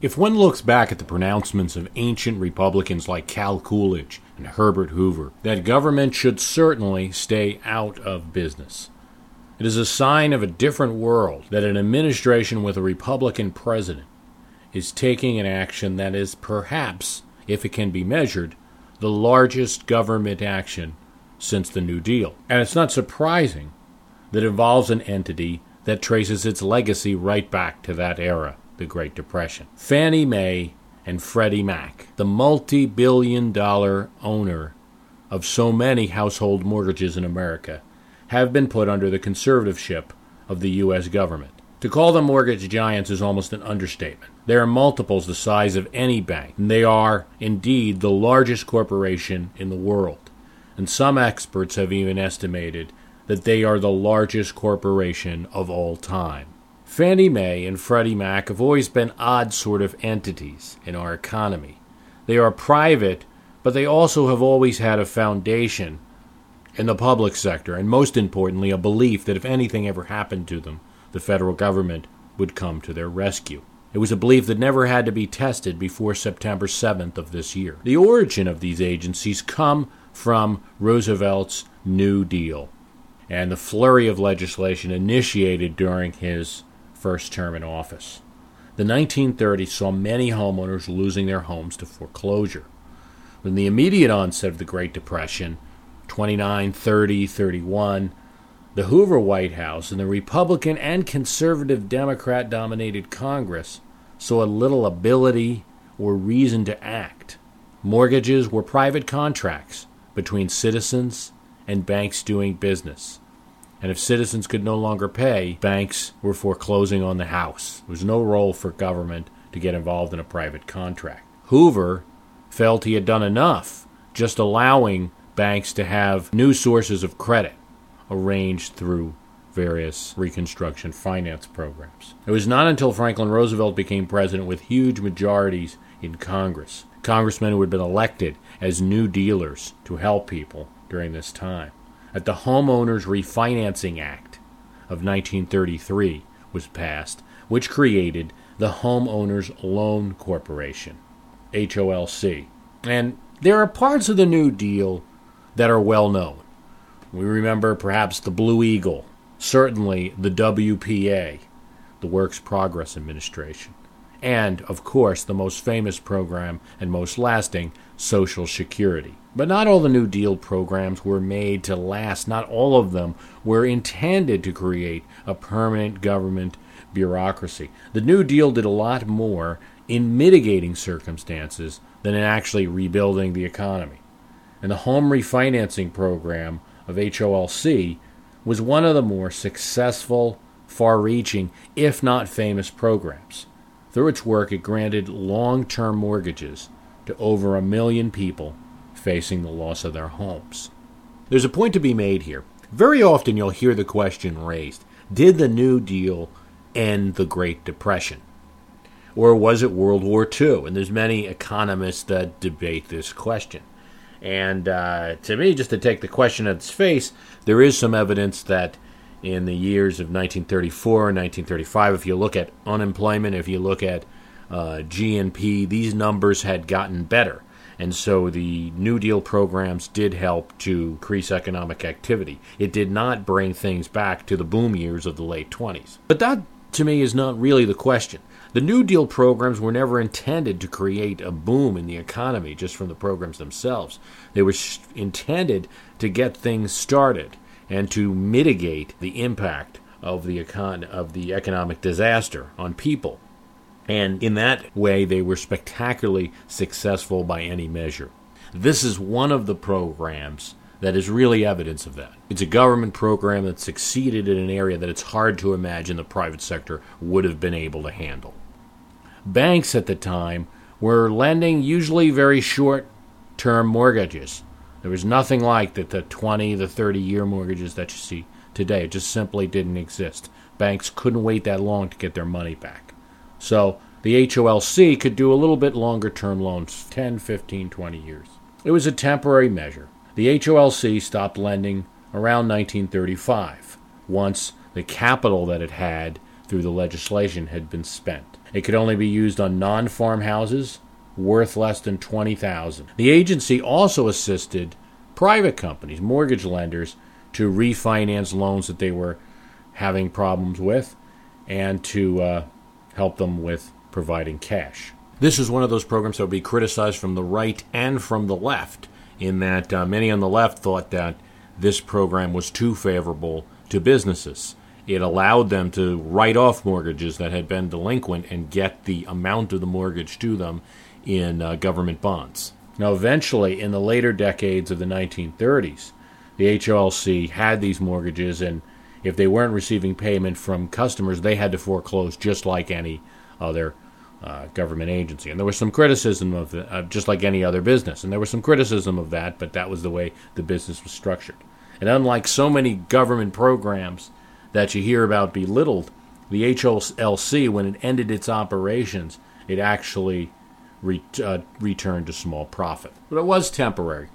If one looks back at the pronouncements of ancient Republicans like Cal Coolidge and Herbert Hoover, that government should certainly stay out of business. It is a sign of a different world that an administration with a Republican president is taking an action that is perhaps, if it can be measured, the largest government action since the New Deal. And it's not surprising that it involves an entity that traces its legacy right back to that era the Great Depression. Fannie Mae and Freddie Mac, the multi billion dollar owner of so many household mortgages in America, have been put under the conservatorship of the U.S. government. To call them mortgage giants is almost an understatement. They are multiples the size of any bank, and they are, indeed, the largest corporation in the world. And some experts have even estimated that they are the largest corporation of all time. Fannie Mae and Freddie Mac have always been odd sort of entities in our economy. They are private, but they also have always had a foundation in the public sector, and most importantly, a belief that if anything ever happened to them, the federal government would come to their rescue. It was a belief that never had to be tested before September 7th of this year. The origin of these agencies come from Roosevelt's New Deal and the flurry of legislation initiated during his first term in office. The 1930s saw many homeowners losing their homes to foreclosure. In the immediate onset of the Great Depression, 29, 30, 31, the Hoover White House and the Republican and conservative Democrat dominated Congress saw little ability or reason to act. Mortgages were private contracts between citizens and banks doing business. And if citizens could no longer pay, banks were foreclosing on the house. There was no role for government to get involved in a private contract. Hoover felt he had done enough just allowing banks to have new sources of credit arranged through various Reconstruction finance programs. It was not until Franklin Roosevelt became president with huge majorities in Congress, congressmen who had been elected as New Dealers to help people during this time, that the Homeowners Refinancing Act of 1933 was passed, which created the Homeowners Loan Corporation, HOLC. And there are parts of the New Deal that are well known. We remember perhaps the Blue Eagle, certainly the WPA, the Works Progress Administration, and, of course, the most famous program and most lasting, Social Security. But not all the New Deal programs were made to last. Not all of them were intended to create a permanent government bureaucracy. The New Deal did a lot more in mitigating circumstances than in actually rebuilding the economy. And the home refinancing program of HOLC was one of the more successful, far reaching, if not famous programs. Through its work, it granted long term mortgages to over a million people facing the loss of their homes. There's a point to be made here. Very often you'll hear the question raised Did the New Deal end the Great Depression? Or was it World War II? And there's many economists that debate this question. And uh, to me, just to take the question at its face, there is some evidence that in the years of 1934 and 1935, if you look at unemployment, if you look at uh, GNP, these numbers had gotten better. And so the New Deal programs did help to increase economic activity. It did not bring things back to the boom years of the late 20s. But that, to me, is not really the question. The New Deal programs were never intended to create a boom in the economy just from the programs themselves. They were intended to get things started and to mitigate the impact of the econ- of the economic disaster on people. And in that way, they were spectacularly successful by any measure. This is one of the programs that is really evidence of that. It's a government program that succeeded in an area that it's hard to imagine the private sector would have been able to handle. Banks at the time were lending usually very short term mortgages. There was nothing like the, the 20, the 30 year mortgages that you see today. It just simply didn't exist. Banks couldn't wait that long to get their money back. So the HOLC could do a little bit longer term loans 10, 15, 20 years. It was a temporary measure. The HOLC stopped lending around 1935, once the capital that it had through the legislation had been spent. It could only be used on non-farm houses worth less than 20,000. The agency also assisted private companies, mortgage lenders to refinance loans that they were having problems with and to uh, help them with providing cash. This is one of those programs that would be criticized from the right and from the left, in that uh, many on the left thought that this program was too favorable to businesses. It allowed them to write off mortgages that had been delinquent and get the amount of the mortgage to them in uh, government bonds. Now, eventually, in the later decades of the 1930s, the HOLC had these mortgages, and if they weren't receiving payment from customers, they had to foreclose just like any other uh, government agency. And there was some criticism of it, uh, just like any other business. And there was some criticism of that, but that was the way the business was structured. And unlike so many government programs that you hear about belittled, the HLC, when it ended its operations, it actually re- uh, returned to small profit. But it was temporary.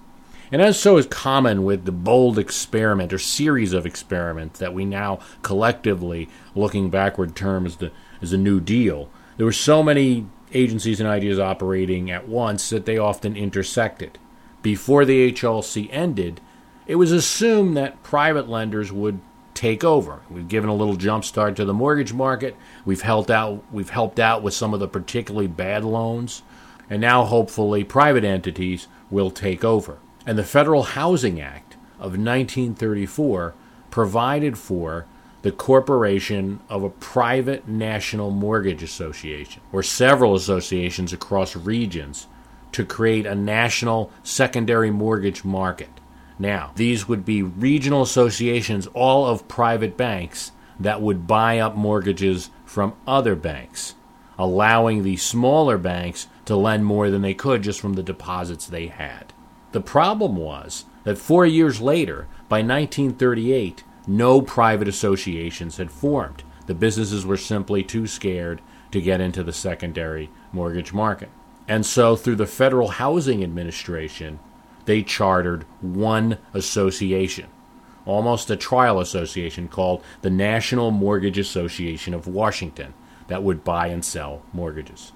And as so is common with the bold experiment or series of experiments that we now collectively, looking backward, term as the as a New Deal, there were so many agencies and ideas operating at once that they often intersected. Before the HLC ended, it was assumed that private lenders would take over. We've given a little jump start to the mortgage market. We've helped out we've helped out with some of the particularly bad loans, and now hopefully private entities will take over and the Federal Housing Act of 1934 provided for the corporation of a private national mortgage association, or several associations across regions, to create a national secondary mortgage market. Now, these would be regional associations, all of private banks, that would buy up mortgages from other banks, allowing the smaller banks to lend more than they could just from the deposits they had. The problem was that four years later, by 1938, no private associations had formed. The businesses were simply too scared to get into the secondary mortgage market. And so, through the Federal Housing Administration, they chartered one association, almost a trial association called the National Mortgage Association of Washington, that would buy and sell mortgages.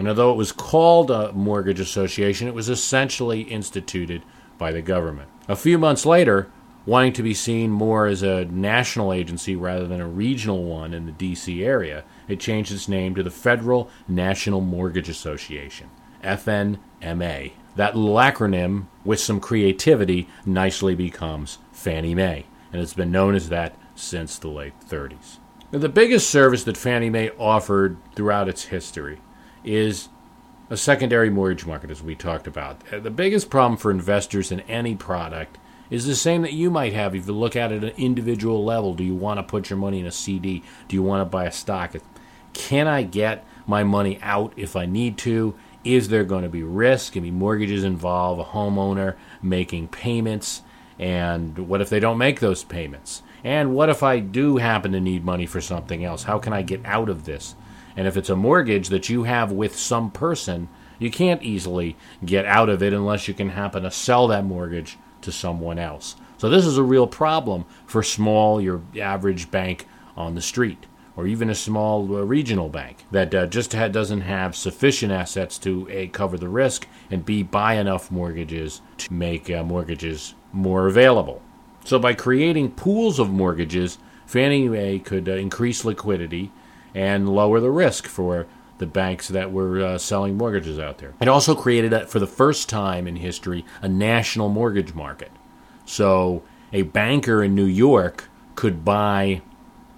And although it was called a mortgage association, it was essentially instituted by the government. A few months later, wanting to be seen more as a national agency rather than a regional one in the D.C. area, it changed its name to the Federal National Mortgage Association, FNMA. That little acronym, with some creativity, nicely becomes Fannie Mae, and it's been known as that since the late 30s. Now, the biggest service that Fannie Mae offered throughout its history is a secondary mortgage market, as we talked about. Uh, the biggest problem for investors in any product is the same that you might have if you look at it at an individual level. Do you want to put your money in a CD? Do you want to buy a stock? Can I get my money out if I need to? Is there going to be risk? Can be mortgages involve a homeowner making payments? And what if they don't make those payments? And what if I do happen to need money for something else? How can I get out of this? And if it's a mortgage that you have with some person, you can't easily get out of it unless you can happen to sell that mortgage to someone else. So this is a real problem for small, your average bank on the street, or even a small uh, regional bank that uh, just ha- doesn't have sufficient assets to a cover the risk and b buy enough mortgages to make uh, mortgages more available. So by creating pools of mortgages, Fannie Mae could uh, increase liquidity and lower the risk for the banks that were uh, selling mortgages out there. It also created, for the first time in history, a national mortgage market. So a banker in New York could buy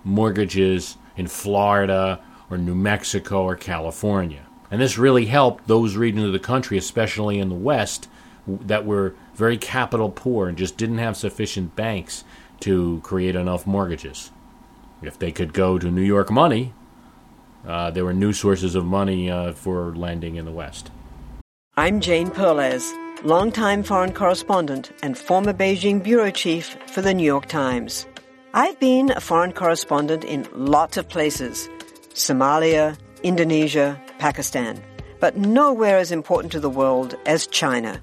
mortgages in Florida or New Mexico or California. And this really helped those regions of the country, especially in the West, that were very capital poor and just didn't have sufficient banks to create enough mortgages. If they could go to New York money, uh, there were new sources of money uh, for lending in the West. I'm Jane Perlez, longtime foreign correspondent and former Beijing bureau chief for the New York Times. I've been a foreign correspondent in lots of places Somalia, Indonesia, Pakistan, but nowhere as important to the world as China.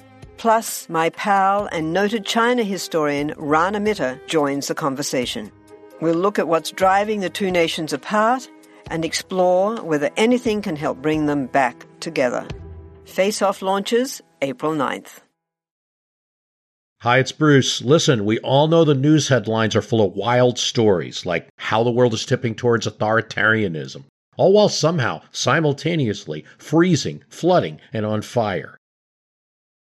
Plus, my pal and noted China historian Rana Mitter joins the conversation. We'll look at what's driving the two nations apart and explore whether anything can help bring them back together. Face Off launches April 9th. Hi, it's Bruce. Listen, we all know the news headlines are full of wild stories, like how the world is tipping towards authoritarianism, all while somehow simultaneously freezing, flooding, and on fire.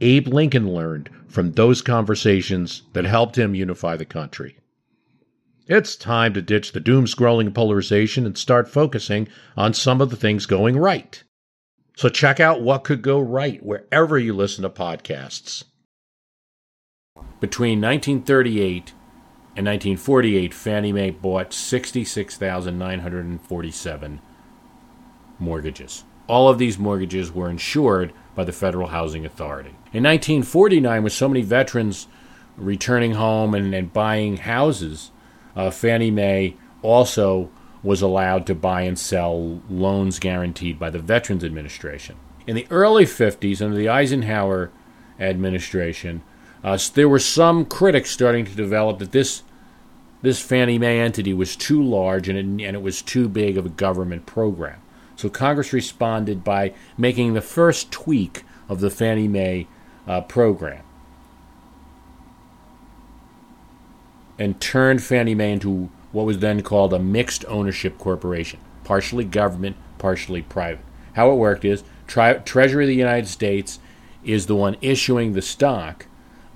Abe Lincoln learned from those conversations that helped him unify the country. It's time to ditch the doom scrolling polarization and start focusing on some of the things going right. So check out what could go right wherever you listen to podcasts. Between 1938 and 1948, Fannie Mae bought 66,947 mortgages. All of these mortgages were insured by the Federal Housing Authority. In 1949, with so many veterans returning home and, and buying houses, uh, Fannie Mae also was allowed to buy and sell loans guaranteed by the Veterans Administration. In the early 50s, under the Eisenhower administration, uh, there were some critics starting to develop that this this Fannie Mae entity was too large and it, and it was too big of a government program. So Congress responded by making the first tweak of the Fannie Mae uh, program and turned Fannie Mae into what was then called a mixed ownership corporation, partially government, partially private. How it worked is Tri- Treasury of the United States is the one issuing the stock,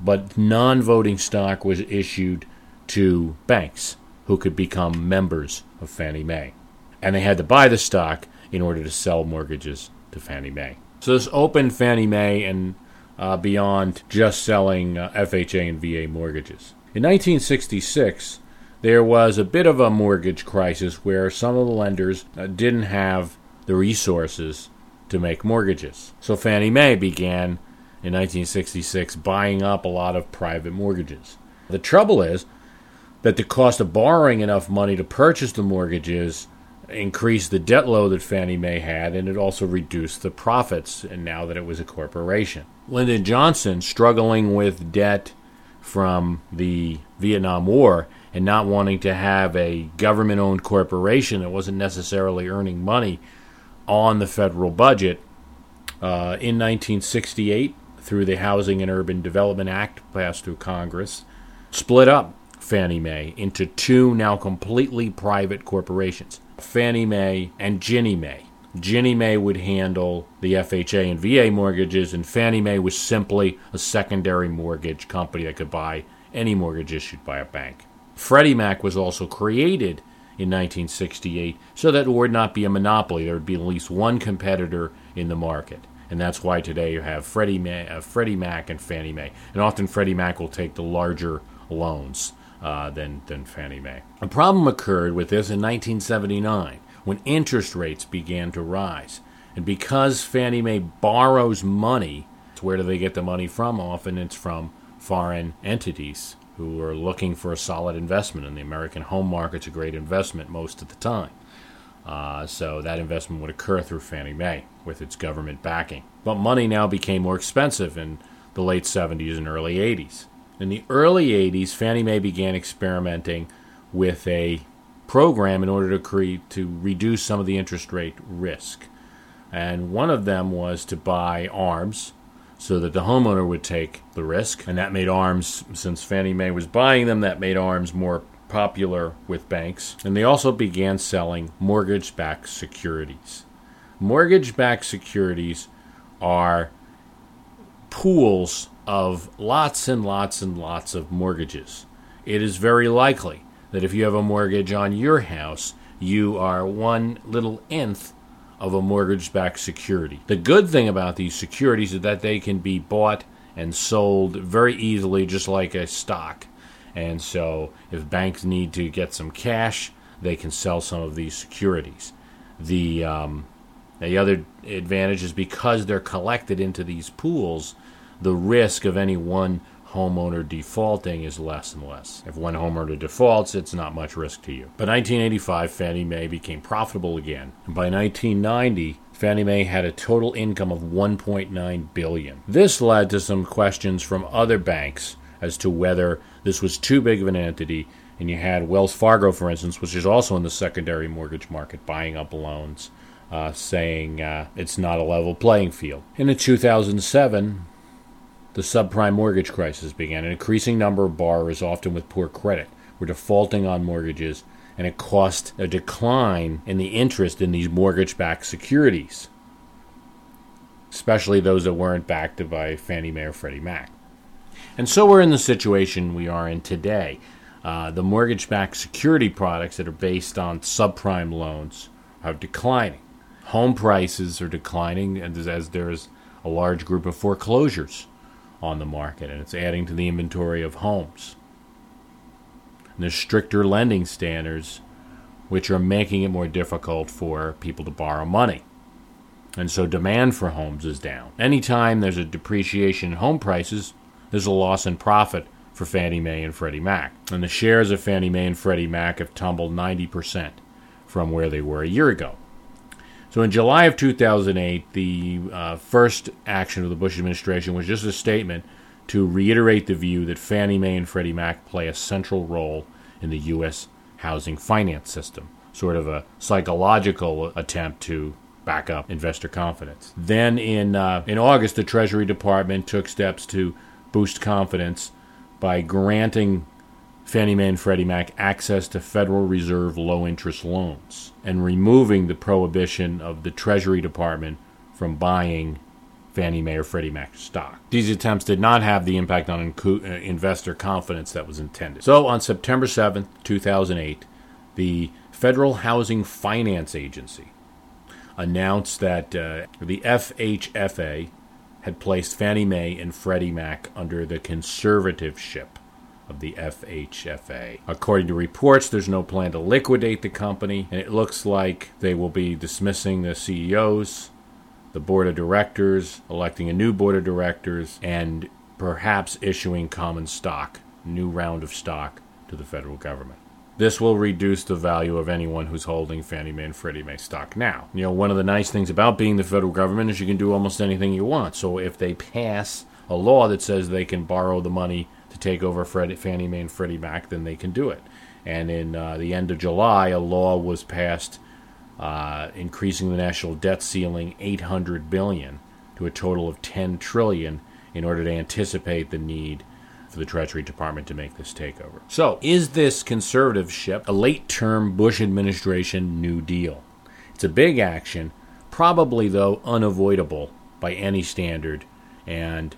but non voting stock was issued to banks who could become members of Fannie Mae. And they had to buy the stock in order to sell mortgages to Fannie Mae. So this opened Fannie Mae and uh, beyond just selling uh, FHA and VA mortgages. In 1966, there was a bit of a mortgage crisis where some of the lenders uh, didn't have the resources to make mortgages. So Fannie Mae began in 1966 buying up a lot of private mortgages. The trouble is that the cost of borrowing enough money to purchase the mortgages increased the debt load that Fannie Mae had, and it also reduced the profits, and now that it was a corporation. Lyndon Johnson, struggling with debt from the Vietnam War and not wanting to have a government owned corporation that wasn't necessarily earning money on the federal budget, uh, in 1968, through the Housing and Urban Development Act passed through Congress, split up Fannie Mae into two now completely private corporations Fannie Mae and Ginnie Mae. Ginnie Mae would handle the FHA and VA mortgages, and Fannie Mae was simply a secondary mortgage company that could buy any mortgage issued by a bank. Freddie Mac was also created in 1968 so that it would not be a monopoly. There would be at least one competitor in the market. And that's why today you have Freddie, May, uh, Freddie Mac and Fannie Mae. And often Freddie Mac will take the larger loans uh, than, than Fannie Mae. A problem occurred with this in 1979 when interest rates began to rise. And because Fannie Mae borrows money, where do they get the money from? Often it's from foreign entities who are looking for a solid investment. And the American home market's a great investment most of the time. Uh, so that investment would occur through Fannie Mae with its government backing. But money now became more expensive in the late 70s and early 80s. In the early 80s, Fannie Mae began experimenting with a program in order to create to reduce some of the interest rate risk. And one of them was to buy ARMs so that the homeowner would take the risk. And that made ARMs, since Fannie Mae was buying them, that made ARMs more popular with banks. And they also began selling mortgage backed securities. Mortgage backed securities are pools of lots and lots and lots of mortgages. It is very likely that if you have a mortgage on your house, you are one little nth of a mortgage backed security. The good thing about these securities is that they can be bought and sold very easily, just like a stock. And so, if banks need to get some cash, they can sell some of these securities. The um, the other advantage is because they're collected into these pools, the risk of any one homeowner defaulting is less and less. If one homeowner defaults, it's not much risk to you. By 1985, Fannie Mae became profitable again. And by 1990, Fannie Mae had a total income of 1.9 billion. This led to some questions from other banks as to whether this was too big of an entity. And you had Wells Fargo, for instance, which is also in the secondary mortgage market, buying up loans, uh, saying uh, it's not a level playing field. In 2007, the subprime mortgage crisis began. An increasing number of borrowers, often with poor credit, were defaulting on mortgages, and it caused a decline in the interest in these mortgage backed securities, especially those that weren't backed by Fannie Mae or Freddie Mac. And so we're in the situation we are in today. Uh, the mortgage backed security products that are based on subprime loans are declining. Home prices are declining as, as there's a large group of foreclosures on the market, and it's adding to the inventory of homes. And there's stricter lending standards, which are making it more difficult for people to borrow money. And so demand for homes is down. Anytime there's a depreciation in home prices, there's a loss in profit for Fannie Mae and Freddie Mac. And the shares of Fannie Mae and Freddie Mac have tumbled 90% from where they were a year ago. So in July of 2008, the uh, first action of the Bush administration was just a statement to reiterate the view that Fannie Mae and Freddie Mac play a central role in the U.S. housing finance system, sort of a psychological attempt to back up investor confidence. Then in uh, in August, the Treasury Department took steps to boost confidence by granting Fannie Mae and Freddie Mac access to Federal Reserve low interest loans and removing the prohibition of the Treasury Department from buying Fannie Mae or Freddie Mac stock. These attempts did not have the impact on uh, investor confidence that was intended. So on September 7th, 2008, the Federal Housing Finance Agency announced that uh, the FHFA had placed Fannie Mae and Freddie Mac under the conservativeship of the FHFA. According to reports, there's no plan to liquidate the company, and it looks like they will be dismissing the CEOs, the board of directors, electing a new board of directors, and perhaps issuing common stock, new round of stock to the federal government. This will reduce the value of anyone who's holding Fannie Mae and Freddie Mae stock now. You know, one of the nice things about being the federal government is you can do almost anything you want. So if they pass a law that says they can borrow the money to take over Fannie Mae and Freddie Mac, then they can do it. And in uh, the end of July, a law was passed uh, increasing the national debt ceiling 800 billion to a total of 10 trillion in order to anticipate the need for the Treasury Department to make this takeover. So, is this conservativeship a late-term Bush administration New Deal? It's a big action, probably though unavoidable by any standard, and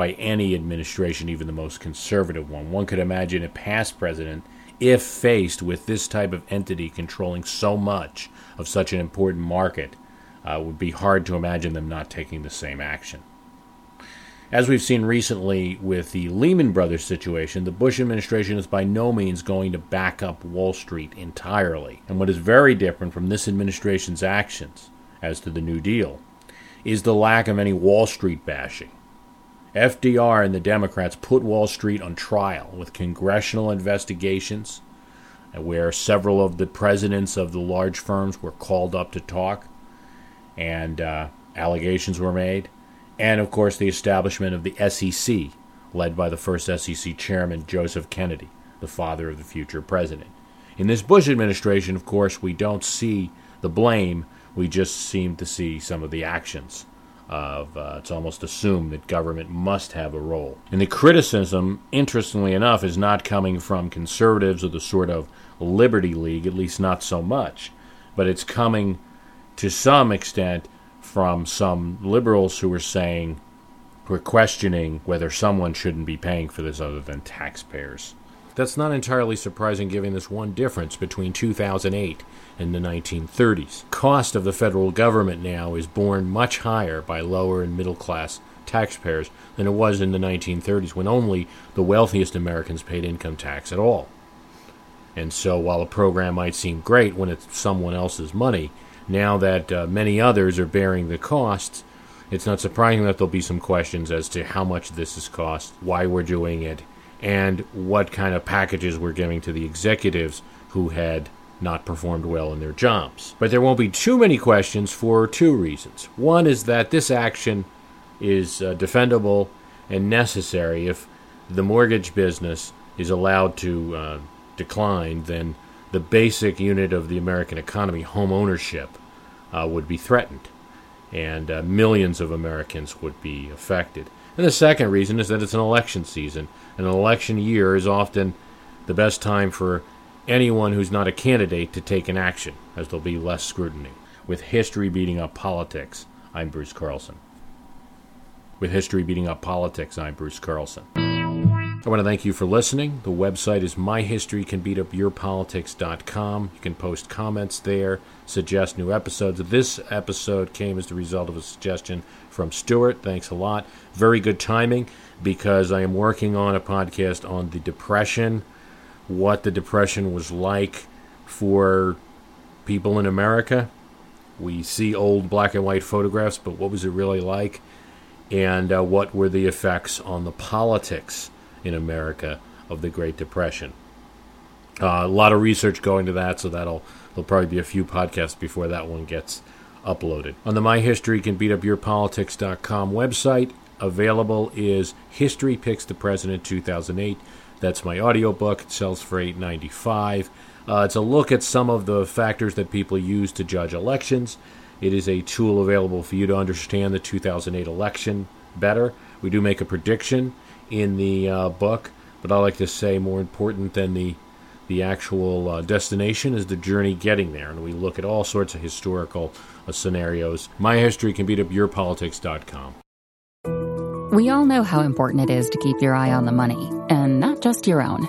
by any administration, even the most conservative one. One could imagine a past president if faced with this type of entity controlling so much of such an important market, uh, would be hard to imagine them not taking the same action. As we've seen recently with the Lehman Brothers situation, the Bush administration is by no means going to back up Wall Street entirely. And what is very different from this administration's actions as to the New Deal is the lack of any Wall Street bashing. FDR and the Democrats put Wall Street on trial with congressional investigations where several of the presidents of the large firms were called up to talk and uh, allegations were made and of course the establishment of the SEC, led by the first SEC chairman, Joseph Kennedy, the father of the future president. In this Bush administration, of course, we don't see the blame, we just seem to see some of the actions. Of, uh, it's almost assumed that government must have a role. And the criticism, interestingly enough, is not coming from conservatives or the sort of Liberty League, at least not so much, but it's coming to some extent from some liberals who are saying, who are questioning whether someone shouldn't be paying for this other than taxpayers. That's not entirely surprising given this one difference between 2008 and the 1930s. Cost of the federal government now is borne much higher by lower and middle class taxpayers than it was in the 1930s when only the wealthiest Americans paid income tax at all. And so while a program might seem great when it's someone else's money, now that uh, many others are bearing the costs, it's not surprising that there'll be some questions as to how much this has cost, why we're doing it, and what kind of packages we're giving to the executives who had not performed well in their jobs. But there won't be too many questions for two reasons. One is that this action is uh, defendable and necessary if the mortgage business is allowed to uh, decline, then the basic unit of the American economy, home ownership, uh, would be threatened, and uh, millions of Americans would be affected. And the second reason is that it's an election season. An election year is often the best time for anyone who's not a candidate to take an action, as there'll be less scrutiny. With history beating up politics, I'm Bruce Carlson. With history beating up politics, I'm Bruce Carlson. I want to thank you for listening. The website is myhistorycanbeatupyourpolitics.com. You can post comments there, suggest new episodes. This episode came as the result of a suggestion from Stuart. Thanks a lot. Very good timing because I am working on a podcast on the Depression, what the Depression was like for people in America. We see old black and white photographs, but what was it really like? And uh, what were the effects on the politics? In America of the Great Depression. Uh, a lot of research going to that, so that'll there'll probably be a few podcasts before that one gets uploaded. On the My History Can Beat Up Your Politics.com website, available is History Picks the President 2008. That's my audiobook. It sells for $8.95. Uh, it's a look at some of the factors that people use to judge elections. It is a tool available for you to understand the 2008 election better. We do make a prediction in the uh, book, but I like to say more important than the the actual uh, destination is the journey getting there, and we look at all sorts of historical uh, scenarios. My history can beat up yourpolitics.com. We all know how important it is to keep your eye on the money, and not just your own.